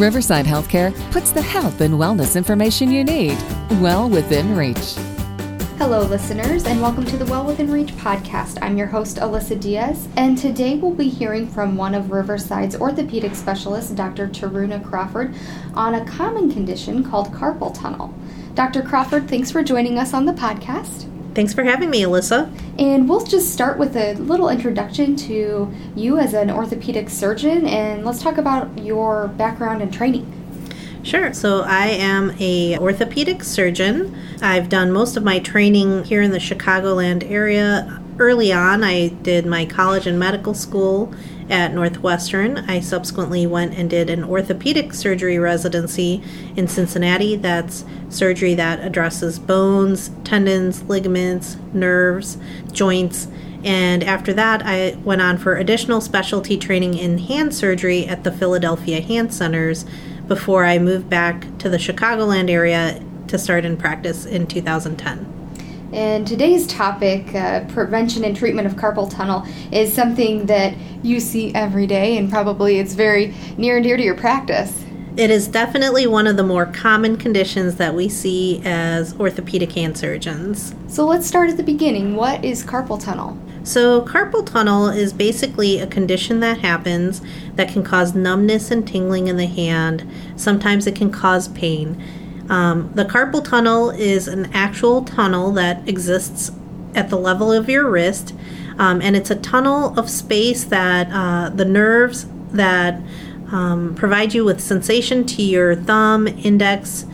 Riverside Healthcare puts the health and wellness information you need well within reach. Hello, listeners, and welcome to the Well Within Reach podcast. I'm your host, Alyssa Diaz, and today we'll be hearing from one of Riverside's orthopedic specialists, Dr. Taruna Crawford, on a common condition called carpal tunnel. Dr. Crawford, thanks for joining us on the podcast. Thanks for having me, Alyssa. And we'll just start with a little introduction to you as an orthopedic surgeon, and let's talk about your background and training. Sure. So I am a orthopedic surgeon. I've done most of my training here in the Chicagoland area. Early on, I did my college and medical school at Northwestern. I subsequently went and did an orthopedic surgery residency in Cincinnati. That's surgery that addresses bones, tendons, ligaments, nerves, joints. And after that, I went on for additional specialty training in hand surgery at the Philadelphia Hand Centers before I moved back to the Chicagoland area to start in practice in 2010. And today's topic, uh, prevention and treatment of carpal tunnel, is something that you see every day, and probably it's very near and dear to your practice. It is definitely one of the more common conditions that we see as orthopedic hand surgeons. So let's start at the beginning. What is carpal tunnel? So, carpal tunnel is basically a condition that happens that can cause numbness and tingling in the hand. Sometimes it can cause pain. Um, the carpal tunnel is an actual tunnel that exists at the level of your wrist, um, and it's a tunnel of space that uh, the nerves that um, provide you with sensation to your thumb, index,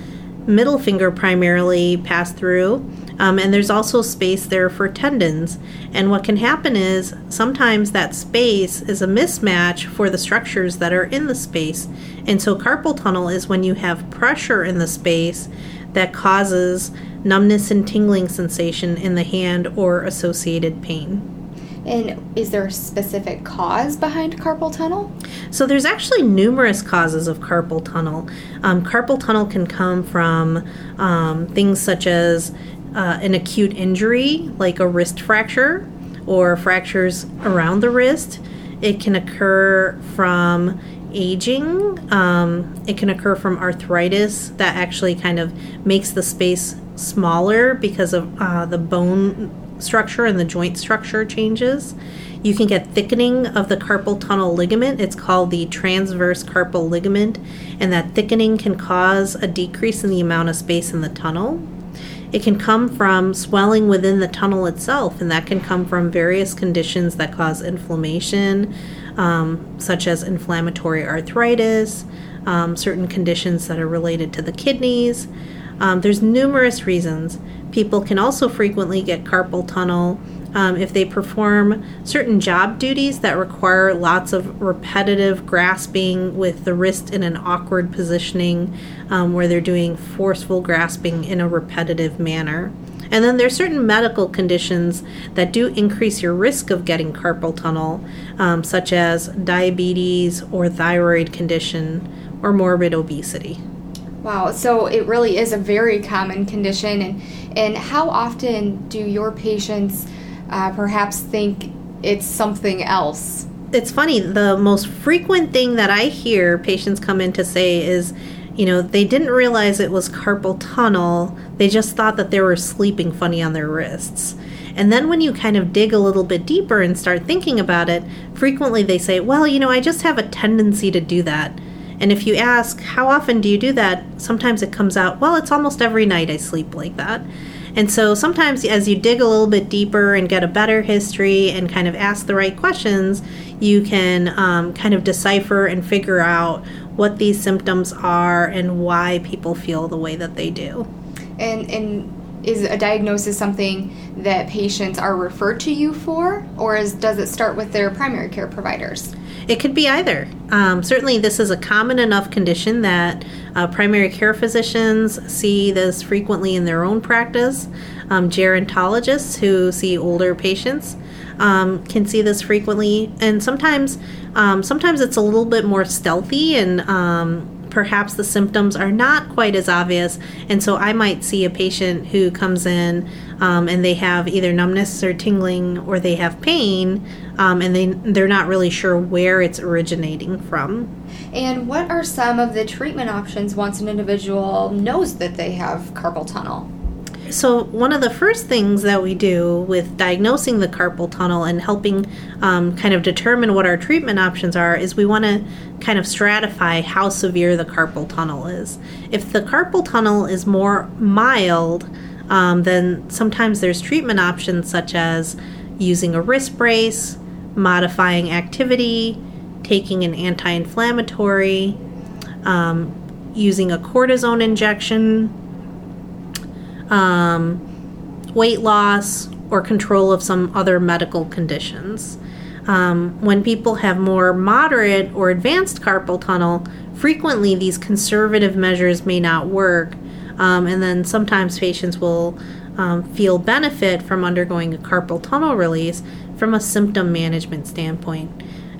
middle finger primarily pass through. Um, and there's also space there for tendons. And what can happen is sometimes that space is a mismatch for the structures that are in the space. And so carpal tunnel is when you have pressure in the space that causes numbness and tingling sensation in the hand or associated pain. And is there a specific cause behind carpal tunnel? So there's actually numerous causes of carpal tunnel. Um, carpal tunnel can come from um, things such as uh, an acute injury, like a wrist fracture or fractures around the wrist. It can occur from aging. Um, it can occur from arthritis that actually kind of makes the space smaller because of uh, the bone structure and the joint structure changes. You can get thickening of the carpal tunnel ligament. It's called the transverse carpal ligament, and that thickening can cause a decrease in the amount of space in the tunnel. It can come from swelling within the tunnel itself, and that can come from various conditions that cause inflammation, um, such as inflammatory arthritis, um, certain conditions that are related to the kidneys. Um, there's numerous reasons. People can also frequently get carpal tunnel um, if they perform certain job duties that require lots of repetitive grasping with the wrist in an awkward positioning, um, where they're doing forceful grasping in a repetitive manner. And then there's certain medical conditions that do increase your risk of getting carpal tunnel, um, such as diabetes or thyroid condition or morbid obesity. Wow, so it really is a very common condition. And, and how often do your patients uh, perhaps think it's something else? It's funny, the most frequent thing that I hear patients come in to say is, you know, they didn't realize it was carpal tunnel. They just thought that they were sleeping funny on their wrists. And then when you kind of dig a little bit deeper and start thinking about it, frequently they say, well, you know, I just have a tendency to do that. And if you ask, how often do you do that? Sometimes it comes out, well, it's almost every night I sleep like that. And so sometimes as you dig a little bit deeper and get a better history and kind of ask the right questions, you can um, kind of decipher and figure out what these symptoms are and why people feel the way that they do. And, and is a diagnosis something that patients are referred to you for, or is, does it start with their primary care providers? It could be either. Um, certainly, this is a common enough condition that uh, primary care physicians see this frequently in their own practice. Um, gerontologists who see older patients um, can see this frequently, and sometimes, um, sometimes it's a little bit more stealthy and um, perhaps the symptoms are not quite as obvious. And so I might see a patient who comes in um, and they have either numbness or tingling or they have pain um, and they, they're not really sure where it's originating from. And what are some of the treatment options once an individual knows that they have carpal tunnel? So, one of the first things that we do with diagnosing the carpal tunnel and helping um, kind of determine what our treatment options are is we want to kind of stratify how severe the carpal tunnel is. If the carpal tunnel is more mild, um, then sometimes there's treatment options such as using a wrist brace, modifying activity, taking an anti inflammatory, um, using a cortisone injection um, weight loss, or control of some other medical conditions. Um, when people have more moderate or advanced carpal tunnel, frequently these conservative measures may not work, um, and then sometimes patients will um, feel benefit from undergoing a carpal tunnel release from a symptom management standpoint.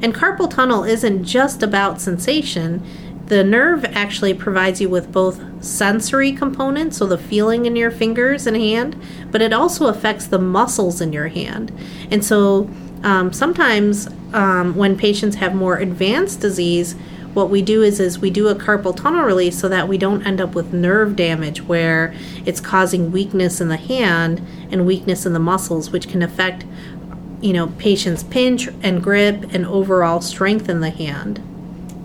And carpal tunnel isn't just about sensation, the nerve actually provides you with both sensory components, so the feeling in your fingers and hand, but it also affects the muscles in your hand. And so um, sometimes um, when patients have more advanced disease, what we do is is we do a carpal tunnel release so that we don't end up with nerve damage where it's causing weakness in the hand and weakness in the muscles, which can affect you know patients' pinch and grip and overall strength in the hand.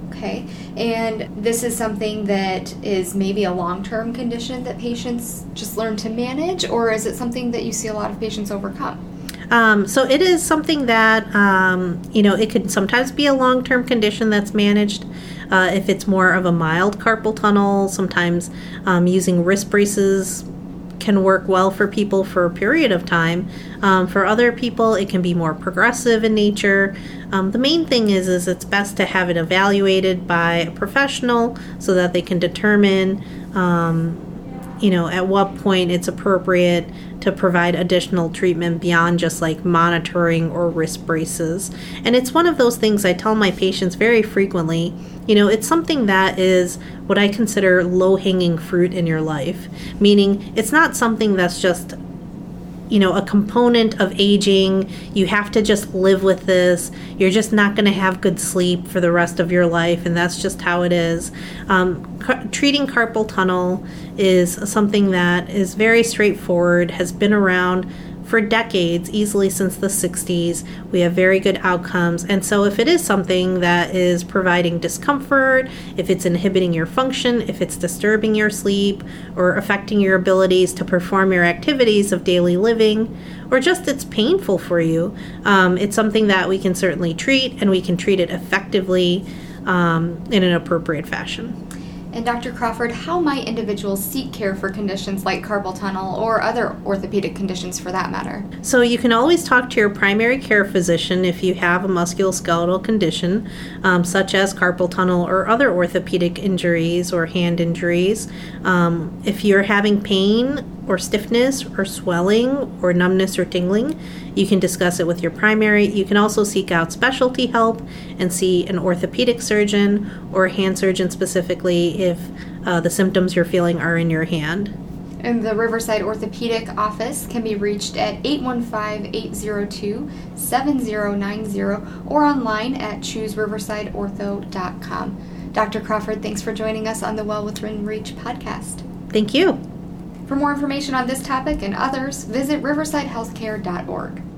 Okay. And this is something that is maybe a long term condition that patients just learn to manage, or is it something that you see a lot of patients overcome? Um, so it is something that um, you know it could sometimes be a long-term condition that's managed. Uh, if it's more of a mild carpal tunnel, sometimes um, using wrist braces can work well for people for a period of time. Um, for other people, it can be more progressive in nature. Um, the main thing is, is it's best to have it evaluated by a professional so that they can determine, um, you know, at what point it's appropriate to provide additional treatment beyond just like monitoring or wrist braces. And it's one of those things I tell my patients very frequently. You know, it's something that is what I consider low hanging fruit in your life, meaning it's not something that's just you know a component of aging. You have to just live with this. You're just not going to have good sleep for the rest of your life and that's just how it is. Um, treating carpal tunnel is something that is very straightforward has been around for decades, easily since the 60s. We have very good outcomes. And so, if it is something that is providing discomfort, if it's inhibiting your function, if it's disturbing your sleep, or affecting your abilities to perform your activities of daily living, or just it's painful for you, um, it's something that we can certainly treat and we can treat it effectively um, in an appropriate fashion. And Dr. Crawford, how might individuals seek care for conditions like carpal tunnel or other orthopedic conditions for that matter? So, you can always talk to your primary care physician if you have a musculoskeletal condition, um, such as carpal tunnel or other orthopedic injuries or hand injuries. Um, if you're having pain or stiffness or swelling or numbness or tingling, you can discuss it with your primary. You can also seek out specialty help and see an orthopedic surgeon or a hand surgeon specifically if uh, the symptoms you're feeling are in your hand. And the Riverside Orthopedic Office can be reached at 815 802 7090 or online at chooseriversideortho.com. Dr. Crawford, thanks for joining us on the Well Within Reach podcast. Thank you. For more information on this topic and others, visit riversidehealthcare.org.